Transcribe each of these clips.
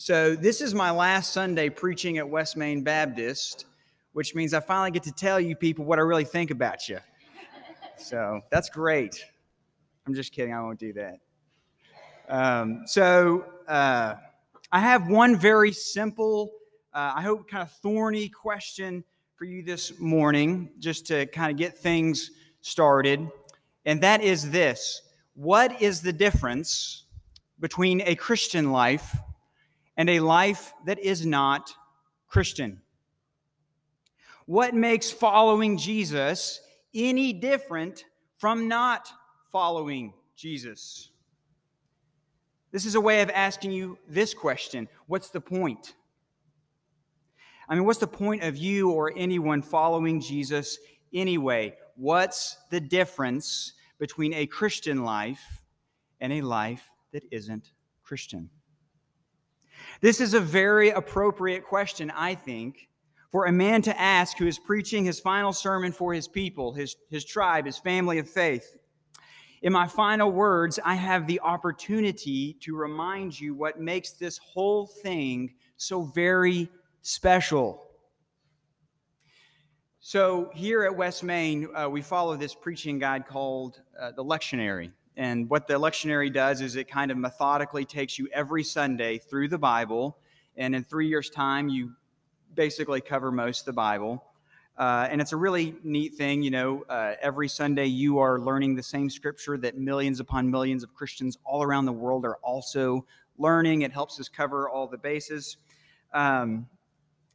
So, this is my last Sunday preaching at West Main Baptist, which means I finally get to tell you people what I really think about you. So, that's great. I'm just kidding, I won't do that. Um, so, uh, I have one very simple, uh, I hope kind of thorny question for you this morning, just to kind of get things started. And that is this What is the difference between a Christian life and a life that is not Christian. What makes following Jesus any different from not following Jesus? This is a way of asking you this question What's the point? I mean, what's the point of you or anyone following Jesus anyway? What's the difference between a Christian life and a life that isn't Christian? This is a very appropriate question, I think, for a man to ask who is preaching his final sermon for his people, his, his tribe, his family of faith. In my final words, I have the opportunity to remind you what makes this whole thing so very special. So, here at West Main, uh, we follow this preaching guide called uh, the Lectionary. And what the lectionary does is it kind of methodically takes you every Sunday through the Bible. And in three years' time, you basically cover most of the Bible. Uh, and it's a really neat thing. You know, uh, every Sunday you are learning the same scripture that millions upon millions of Christians all around the world are also learning. It helps us cover all the bases. Um,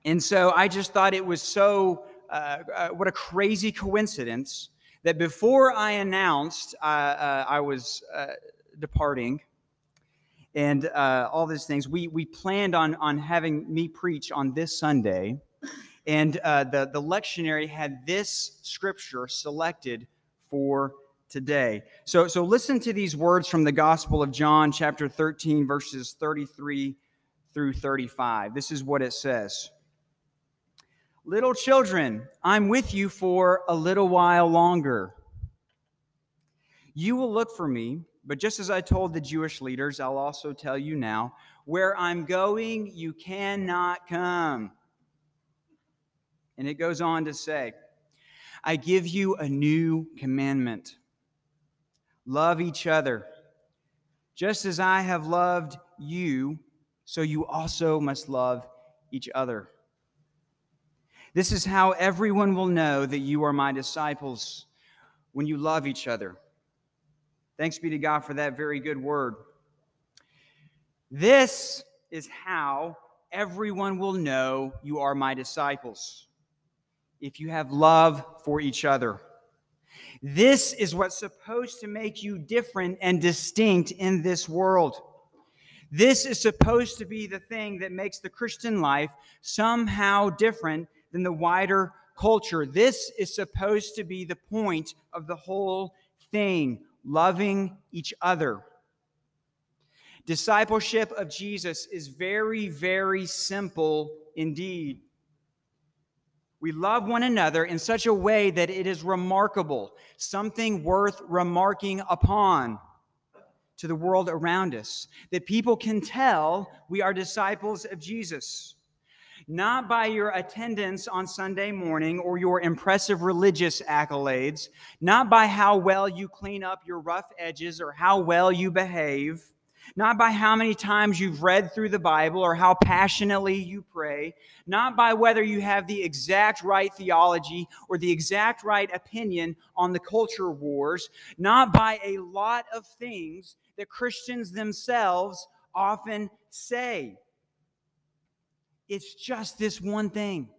and so I just thought it was so, uh, uh what a crazy coincidence that before I announced uh, uh, I was uh, departing and uh, all these things, we, we planned on, on having me preach on this Sunday. And uh, the, the lectionary had this scripture selected for today. So, so listen to these words from the Gospel of John, chapter 13, verses 33 through 35. This is what it says. Little children, I'm with you for a little while longer. You will look for me, but just as I told the Jewish leaders, I'll also tell you now where I'm going, you cannot come. And it goes on to say, I give you a new commandment love each other. Just as I have loved you, so you also must love each other. This is how everyone will know that you are my disciples when you love each other. Thanks be to God for that very good word. This is how everyone will know you are my disciples if you have love for each other. This is what's supposed to make you different and distinct in this world. This is supposed to be the thing that makes the Christian life somehow different than the wider culture. This is supposed to be the point of the whole thing loving each other. Discipleship of Jesus is very, very simple indeed. We love one another in such a way that it is remarkable, something worth remarking upon to the world around us, that people can tell we are disciples of Jesus not by your attendance on Sunday morning or your impressive religious accolades, not by how well you clean up your rough edges or how well you behave, not by how many times you've read through the Bible or how passionately you pray, not by whether you have the exact right theology or the exact right opinion on the culture wars, not by a lot of things that Christians themselves often say. It's just this one thing.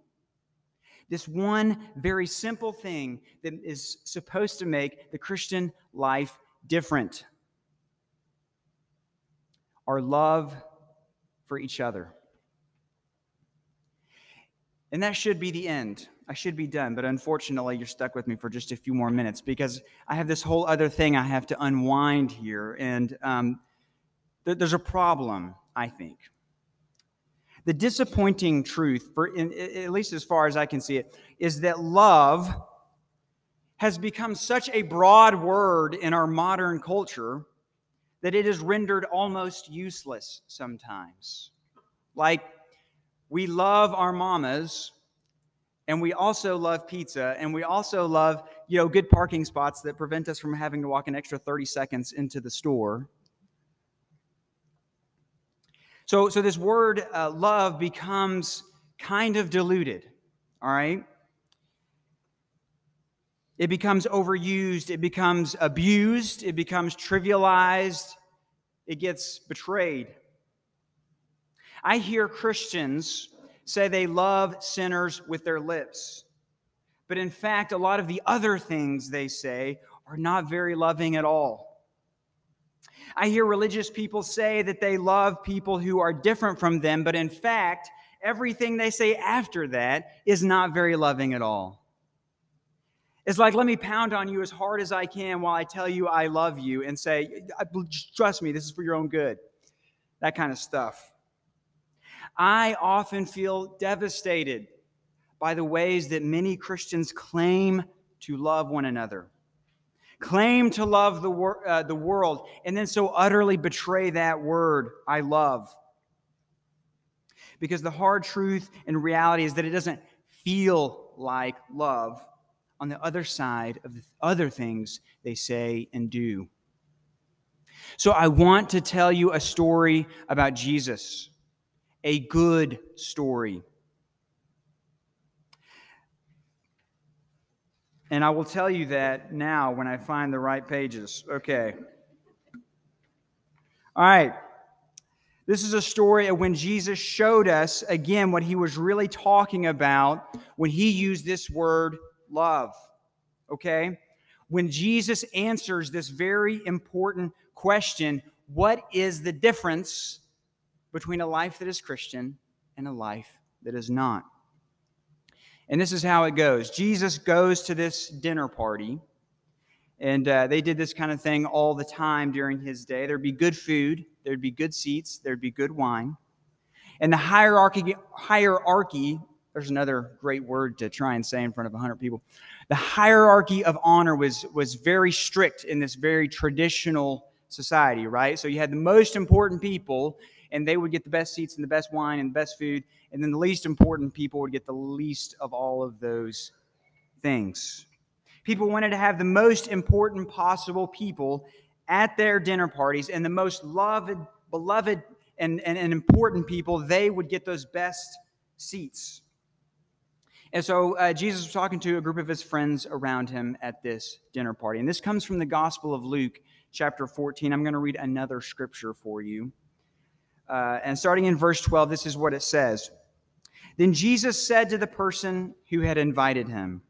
This one very simple thing that is supposed to make the Christian life different our love for each other. And that should be the end. I should be done, but unfortunately, you're stuck with me for just a few more minutes because I have this whole other thing I have to unwind here. And um, th- there's a problem, I think the disappointing truth, for in, at least as far as I can see it, is that love has become such a broad word in our modern culture that it is rendered almost useless sometimes. Like, we love our mamas, and we also love pizza, and we also love, you know, good parking spots that prevent us from having to walk an extra 30 seconds into the store. So, so this word uh, love becomes kind of diluted, all right? It becomes overused, it becomes abused, it becomes trivialized, it gets betrayed. I hear Christians say they love sinners with their lips, but in fact, a lot of the other things they say are not very loving at all. I hear religious people say that they love people who are different from them, but in fact, everything they say after that is not very loving at all. It's like, let me pound on you as hard as I can while I tell you I love you and say, trust me, this is for your own good. That kind of stuff. I often feel devastated by the ways that many Christians claim to love one another, claim to love the, wor- uh, the world, and then so utterly betray that word, I love. Because the hard truth and reality is that it doesn't feel like love on the other side of the other things they say and do. So I want to tell you a story about Jesus, a good story. And I will tell you that now when I find the right pages. Okay. All right. This is a story of when Jesus showed us again what he was really talking about when he used this word love. Okay? When Jesus answers this very important question, what is the difference between a life that is Christian and a life that is not? And this is how it goes Jesus goes to this dinner party, and uh, they did this kind of thing all the time during his day. There'd be good food, there'd be good seats, there'd be good wine. And the hierarchy, hierarchy there's another great word to try and say in front of 100 people. The hierarchy of honor was, was very strict in this very traditional society, right? So you had the most important people, and they would get the best seats and the best wine and the best food, and then the least important people would get the least of all of those things. People wanted to have the most important possible people at their dinner parties, and the most loved, beloved, and, and, and important people, they would get those best seats. And so uh, Jesus was talking to a group of his friends around him at this dinner party. And this comes from the Gospel of Luke, chapter 14. I'm going to read another scripture for you. Uh, and starting in verse 12, this is what it says Then Jesus said to the person who had invited him,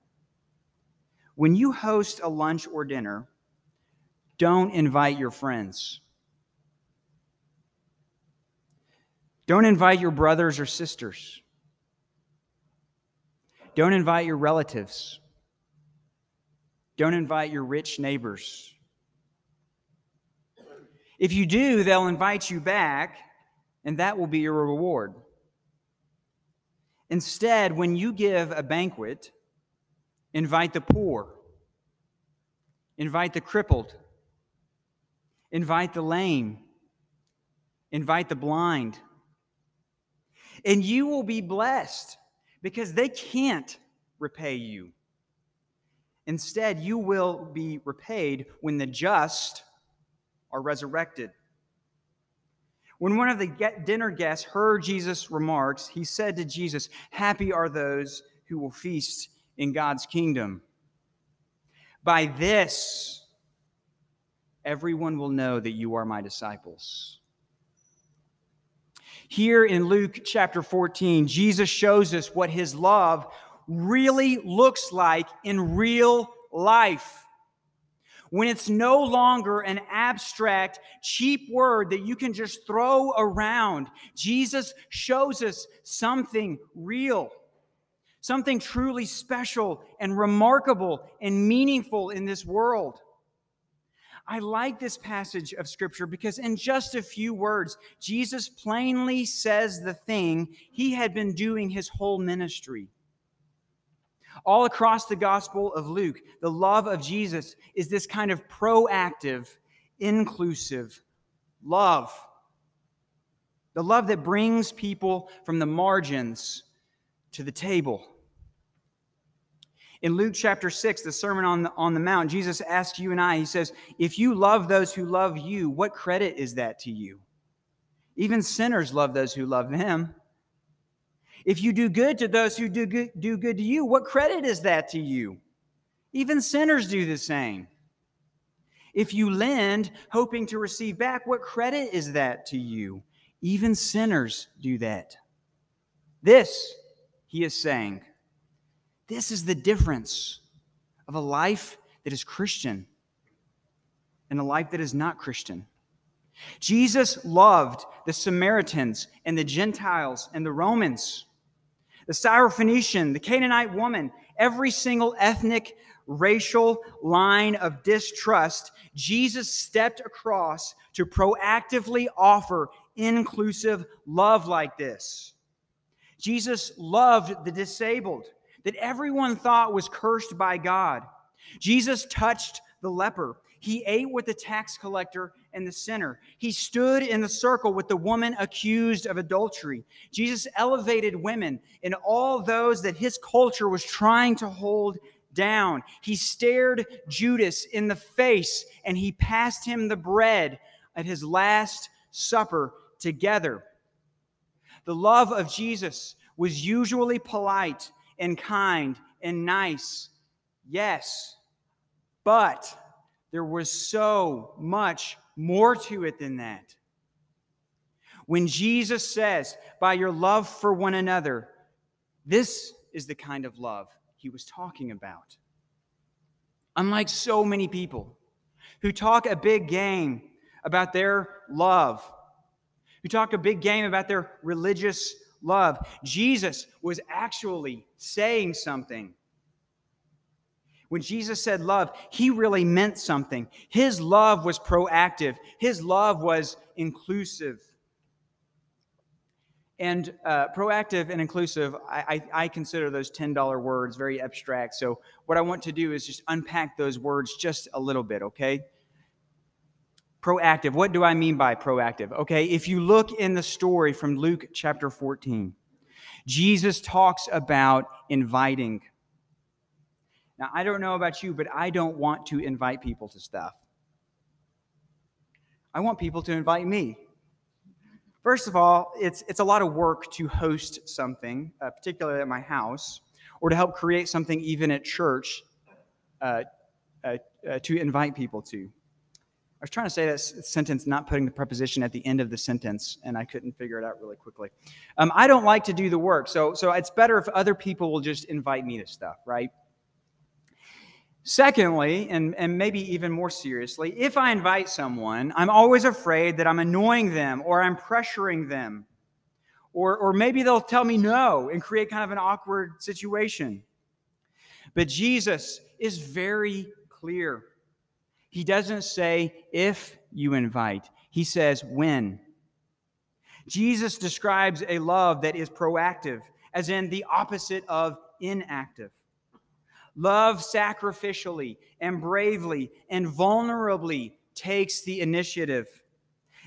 When you host a lunch or dinner, don't invite your friends. Don't invite your brothers or sisters don't invite your relatives. Don't invite your rich neighbors. If you do, they'll invite you back, and that will be your reward. Instead, when you give a banquet, invite the poor, invite the crippled, invite the lame, invite the blind, and you will be blessed because they can't repay you. Instead, you will be repaid when the just are resurrected. When one of the dinner guests heard Jesus' remarks, he said to Jesus, Happy are those who will feast in God's kingdom. By this, everyone will know that you are my disciples. Here in Luke chapter 14, Jesus shows us what his love really looks like in real life. When it's no longer an abstract, cheap word that you can just throw around, Jesus shows us something real, something truly special and remarkable and meaningful in this world. I like this passage of Scripture because, in just a few words, Jesus plainly says the thing he had been doing his whole ministry. All across the Gospel of Luke, the love of Jesus is this kind of proactive, inclusive love. the love that brings people from the margins to the table. In Luke chapter 6, the Sermon on the, on the Mount, Jesus asks you and I, He says, If you love those who love you, what credit is that to you? Even sinners love those who love them. If you do good to those who do good, do good to you, what credit is that to you? Even sinners do the same. If you lend, hoping to receive back, what credit is that to you? Even sinners do that. This, he is saying, this is the difference of a life that is Christian and a life that is not Christian. Jesus loved the Samaritans and the Gentiles and the Romans, the Syrophoenician, the Canaanite woman, every single ethnic, racial line of distrust, Jesus stepped across to proactively offer inclusive love like this. Jesus loved the disabled that everyone thought was cursed by God. Jesus touched the leper. He ate with the tax collector and the sinner. He stood in the circle with the woman accused of adultery. Jesus elevated women and all those that his culture was trying to hold down. He stared Judas in the face and he passed him the bread at his last supper together. The love of Jesus was usually polite and kind and nice. Yes, but there was so much more to it than that. When Jesus says, by your love for one another, this is the kind of love he was talking about. Unlike so many people who talk a big game about their love, who talk a big game about their religious love, Jesus was actually saying something when Jesus said love, he really meant something. His love was proactive, his love was inclusive. And uh, proactive and inclusive, I, I, I consider those $10 words very abstract. So, what I want to do is just unpack those words just a little bit, okay? Proactive. What do I mean by proactive? Okay, if you look in the story from Luke chapter 14, Jesus talks about inviting now, I don't know about you, but I don't want to invite people to stuff. I want people to invite me. First of all, it's, it's a lot of work to host something, uh, particularly at my house, or to help create something even at church uh, uh, uh to invite people to. I was trying to say that sentence, not putting the preposition at the end of the sentence, and I couldn't figure it out really quickly. Um, I don't like to do the work, so, so it's better if other people will just invite me to stuff, right? Secondly, and, and maybe even more seriously, if I invite someone, I'm always afraid that I'm annoying them or I'm pressuring them. Or, or maybe they'll tell me no and create kind of an awkward situation. But Jesus is very clear. He doesn't say if you invite, he says when. Jesus describes a love that is proactive, as in the opposite of inactive. Love sacrificially and bravely and vulnerably takes the initiative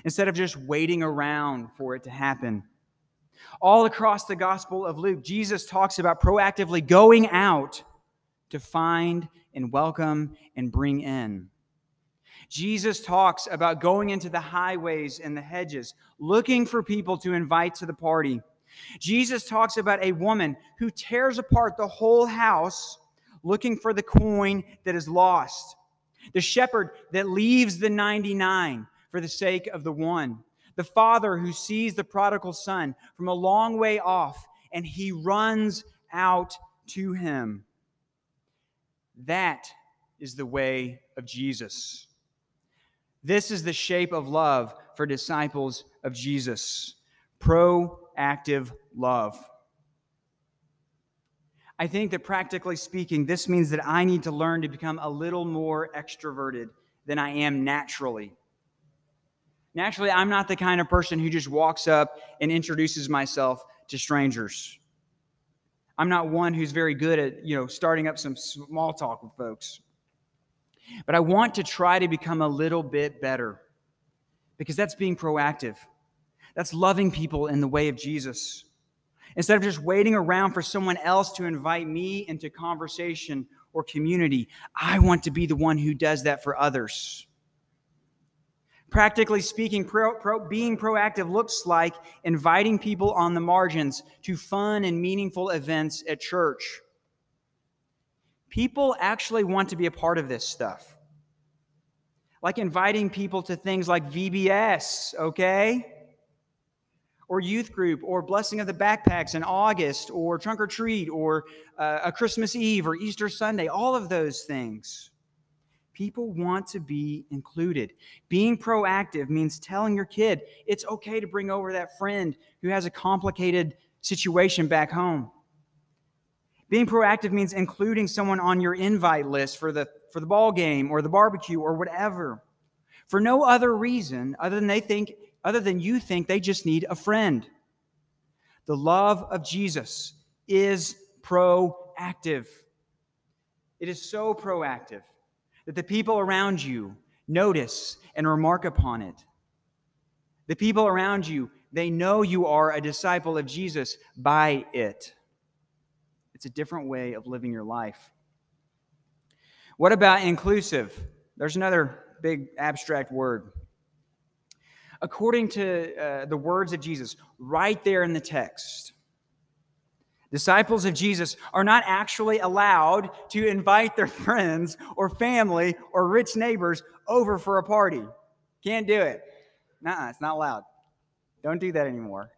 instead of just waiting around for it to happen. All across the Gospel of Luke, Jesus talks about proactively going out to find and welcome and bring in. Jesus talks about going into the highways and the hedges, looking for people to invite to the party. Jesus talks about a woman who tears apart the whole house looking for the coin that is lost, the shepherd that leaves the 99 for the sake of the one, the father who sees the prodigal son from a long way off and he runs out to him. That is the way of Jesus. This is the shape of love for disciples of Jesus proactive love. I think that practically speaking, this means that I need to learn to become a little more extroverted than I am naturally. Naturally, I'm not the kind of person who just walks up and introduces myself to strangers. I'm not one who's very good at, you know, starting up some small talk with folks. But I want to try to become a little bit better because that's being proactive. That's loving people in the way of Jesus. Instead of just waiting around for someone else to invite me into conversation or community, I want to be the one who does that for others. Practically speaking, pro, pro, being proactive looks like inviting people on the margins to fun and meaningful events at church. People actually want to be a part of this stuff. Like inviting people to things like VBS, okay? Or youth group, or blessing of the backpacks in August, or trunk or treat, or uh, a Christmas Eve, or Easter Sunday, all of those things. People want to be included. Being proactive means telling your kid it's okay to bring over that friend who has a complicated situation back home. Being proactive means including someone on your invite list for the, for the ball game or the barbecue or whatever. For no other reason other than they think, other than you think they just need a friend. The love of Jesus is proactive. It is so proactive that the people around you notice and remark upon it. The people around you, they know you are a disciple of Jesus by it. It's a different way of living your life. What about inclusive? There's another big abstract word. According to uh, the words of Jesus, right there in the text, Disciples of Jesus are not actually allowed to invite their friends or family or rich neighbors over for a party. Can't do it. Nah, it's not allowed. Don't do that anymore.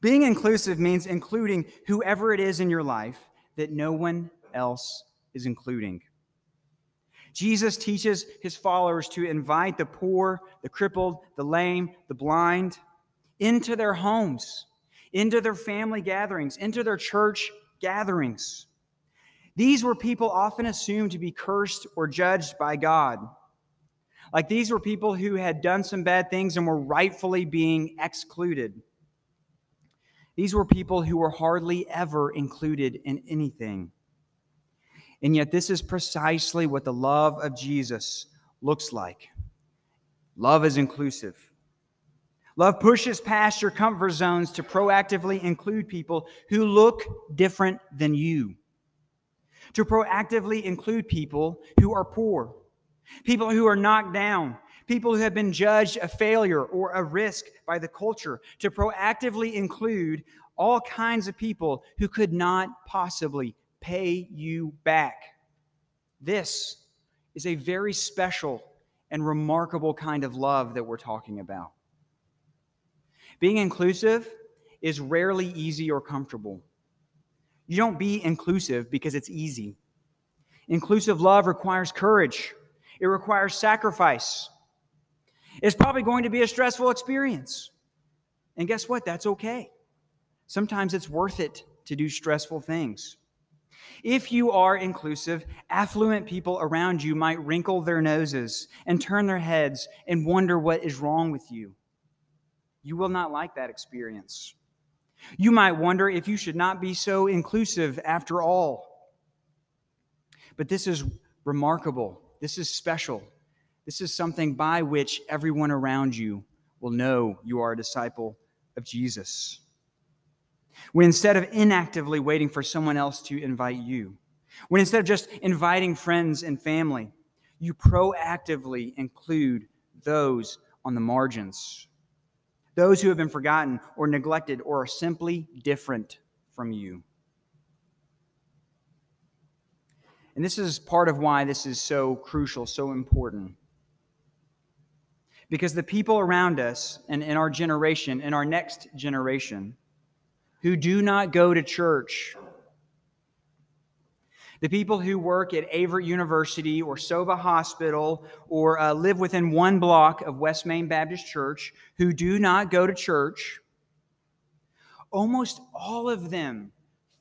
Being inclusive means including whoever it is in your life that no one else is including. Jesus teaches his followers to invite the poor, the crippled, the lame, the blind into their homes into their family gatherings, into their church gatherings. These were people often assumed to be cursed or judged by God. Like these were people who had done some bad things and were rightfully being excluded. These were people who were hardly ever included in anything. And yet, this is precisely what the love of Jesus looks like. Love is inclusive. Love pushes past your comfort zones to proactively include people who look different than you, to proactively include people who are poor, people who are knocked down, people who have been judged a failure or a risk by the culture, to proactively include all kinds of people who could not possibly pay you back. This is a very special and remarkable kind of love that we're talking about. Being inclusive is rarely easy or comfortable. You don't be inclusive because it's easy. Inclusive love requires courage, it requires sacrifice. It's probably going to be a stressful experience. And guess what? That's okay. Sometimes it's worth it to do stressful things. If you are inclusive, affluent people around you might wrinkle their noses and turn their heads and wonder what is wrong with you. You will not like that experience. You might wonder if you should not be so inclusive after all. But this is remarkable. This is special. This is something by which everyone around you will know you are a disciple of Jesus. When instead of inactively waiting for someone else to invite you, when instead of just inviting friends and family, you proactively include those on the margins those who have been forgotten or neglected or are simply different from you. And this is part of why this is so crucial, so important. Because the people around us and in our generation, in our next generation, who do not go to church the people who work at Averett University or Sovah Hospital or uh, live within one block of West Main Baptist Church who do not go to church, almost all of them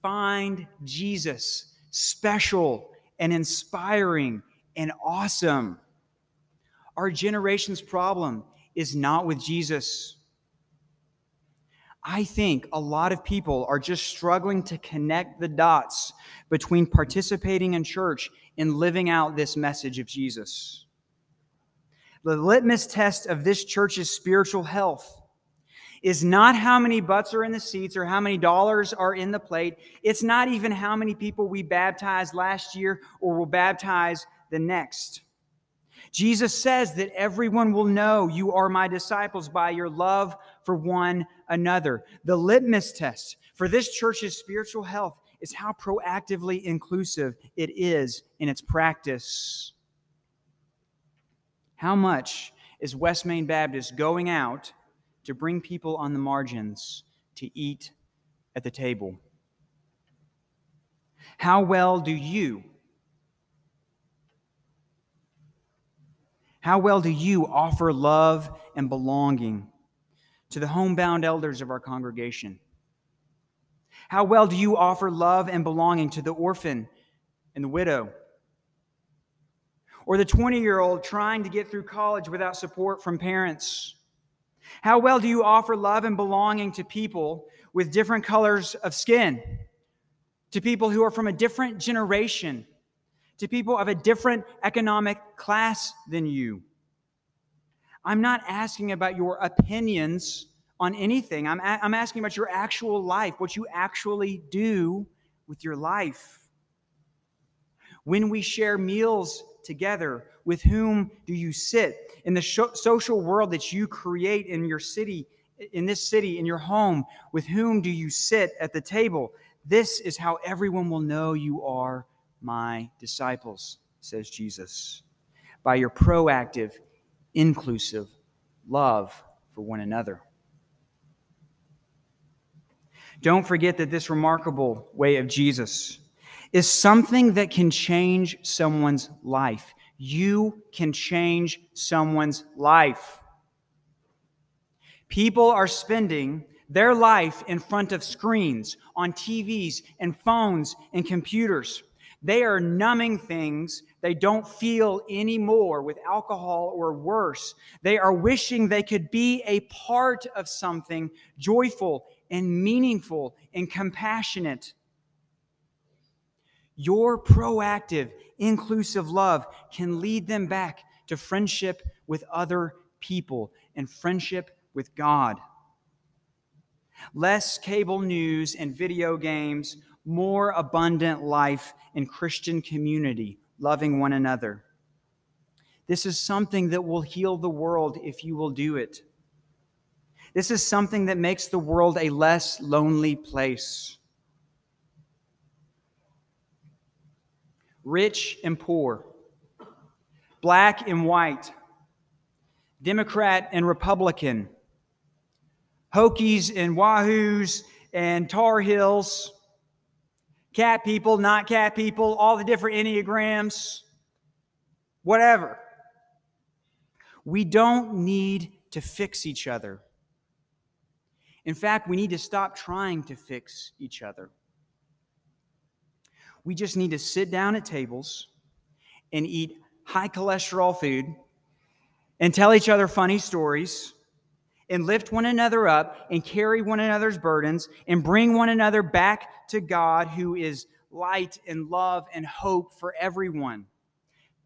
find Jesus special and inspiring and awesome. Our generation's problem is not with Jesus. I think a lot of people are just struggling to connect the dots between participating in church and living out this message of Jesus. The litmus test of this church's spiritual health is not how many butts are in the seats or how many dollars are in the plate. It's not even how many people we baptized last year or will baptize the next. Jesus says that everyone will know you are my disciples by your love for one another. The litmus test for this church's spiritual health is how proactively inclusive it is in its practice. How much is West Main Baptist going out to bring people on the margins to eat at the table? How well do you How well do you offer love and belonging to the homebound elders of our congregation? How well do you offer love and belonging to the orphan and the widow? Or the 20 year old trying to get through college without support from parents? How well do you offer love and belonging to people with different colors of skin? To people who are from a different generation to people of a different economic class than you. I'm not asking about your opinions on anything. I'm, a- I'm asking about your actual life, what you actually do with your life. When we share meals together, with whom do you sit? In the sh- social world that you create in your city, in this city, in your home, with whom do you sit at the table? This is how everyone will know you are my disciples, says Jesus, by your proactive, inclusive love for one another. Don't forget that this remarkable way of Jesus is something that can change someone's life. You can change someone's life. People are spending their life in front of screens, on TVs, and phones, and computers. They are numbing things they don't feel anymore with alcohol or worse. They are wishing they could be a part of something joyful and meaningful and compassionate. Your proactive, inclusive love can lead them back to friendship with other people and friendship with God. Less cable news and video games more abundant life in Christian community, loving one another. This is something that will heal the world if you will do it. This is something that makes the world a less lonely place. Rich and poor, black and white, Democrat and Republican, Hokies and Wahoos and Tar Heels cat people, not cat people, all the different Enneagrams, whatever. We don't need to fix each other. In fact, we need to stop trying to fix each other. We just need to sit down at tables and eat high cholesterol food and tell each other funny stories and lift one another up and carry one another's burdens and bring one another back to God who is light and love and hope for everyone.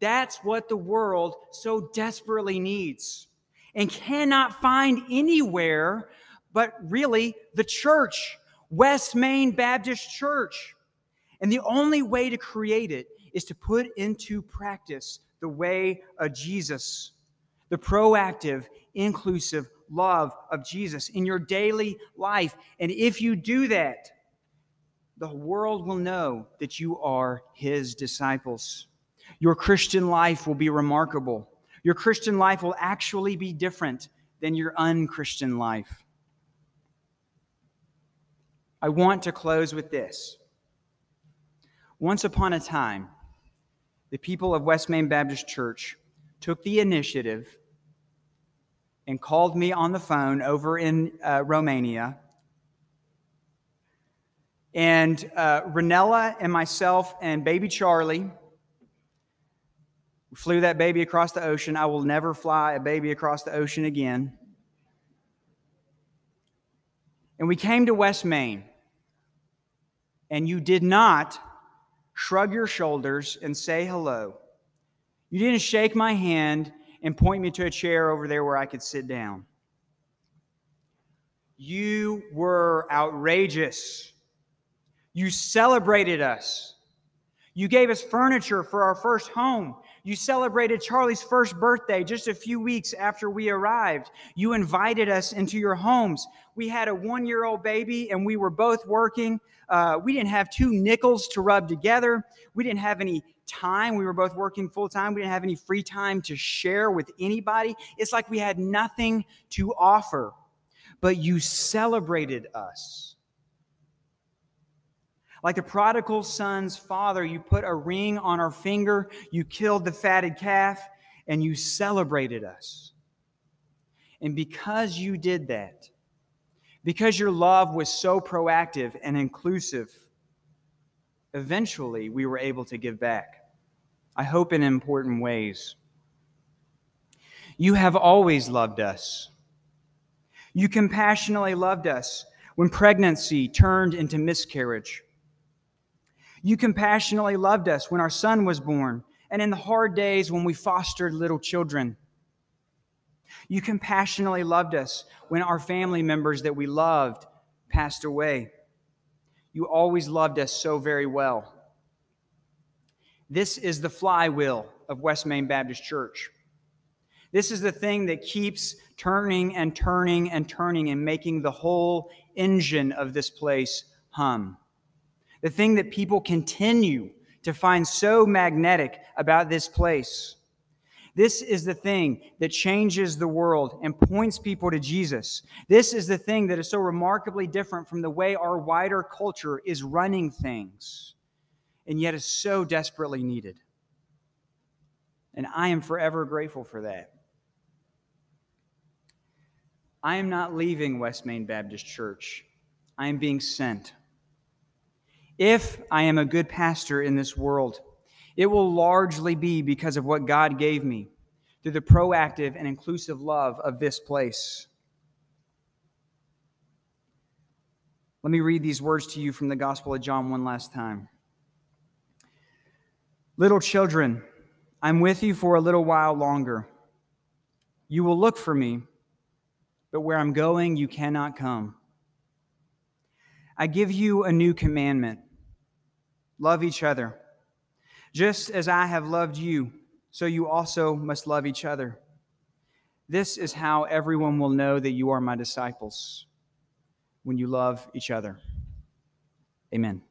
That's what the world so desperately needs and cannot find anywhere but really the church, West Main Baptist Church. And the only way to create it is to put into practice the way of Jesus, the proactive, inclusive, love of Jesus in your daily life. And if you do that, the world will know that you are his disciples. Your Christian life will be remarkable. Your Christian life will actually be different than your unchristian life. I want to close with this. Once upon a time, the people of West Main Baptist Church took the initiative and called me on the phone over in uh, Romania. And uh, Ranella and myself and baby Charlie flew that baby across the ocean. I will never fly a baby across the ocean again. And we came to West Main, and you did not shrug your shoulders and say hello. You didn't shake my hand and point me to a chair over there where I could sit down. You were outrageous. You celebrated us. You gave us furniture for our first home. You celebrated Charlie's first birthday just a few weeks after we arrived. You invited us into your homes. We had a one year old baby and we were both working. Uh, we didn't have two nickels to rub together. We didn't have any time. We were both working full time. We didn't have any free time to share with anybody. It's like we had nothing to offer. But you celebrated us. Like the prodigal son's father, you put a ring on our finger, you killed the fatted calf, and you celebrated us. And because you did that, because your love was so proactive and inclusive, eventually we were able to give back. I hope in important ways. You have always loved us. You compassionately loved us when pregnancy turned into miscarriage. You compassionately loved us when our son was born and in the hard days when we fostered little children. You compassionately loved us when our family members that we loved passed away. You always loved us so very well. This is the flywheel of West Main Baptist Church. This is the thing that keeps turning and turning and turning and making the whole engine of this place hum the thing that people continue to find so magnetic about this place. This is the thing that changes the world and points people to Jesus. This is the thing that is so remarkably different from the way our wider culture is running things, and yet is so desperately needed. And I am forever grateful for that. I am not leaving West Main Baptist Church, I am being sent. If I am a good pastor in this world, it will largely be because of what God gave me through the proactive and inclusive love of this place. Let me read these words to you from the Gospel of John one last time. Little children, I'm with you for a little while longer. You will look for me, but where I'm going, you cannot come. I give you a new commandment love each other. Just as I have loved you, so you also must love each other. This is how everyone will know that you are my disciples when you love each other. Amen.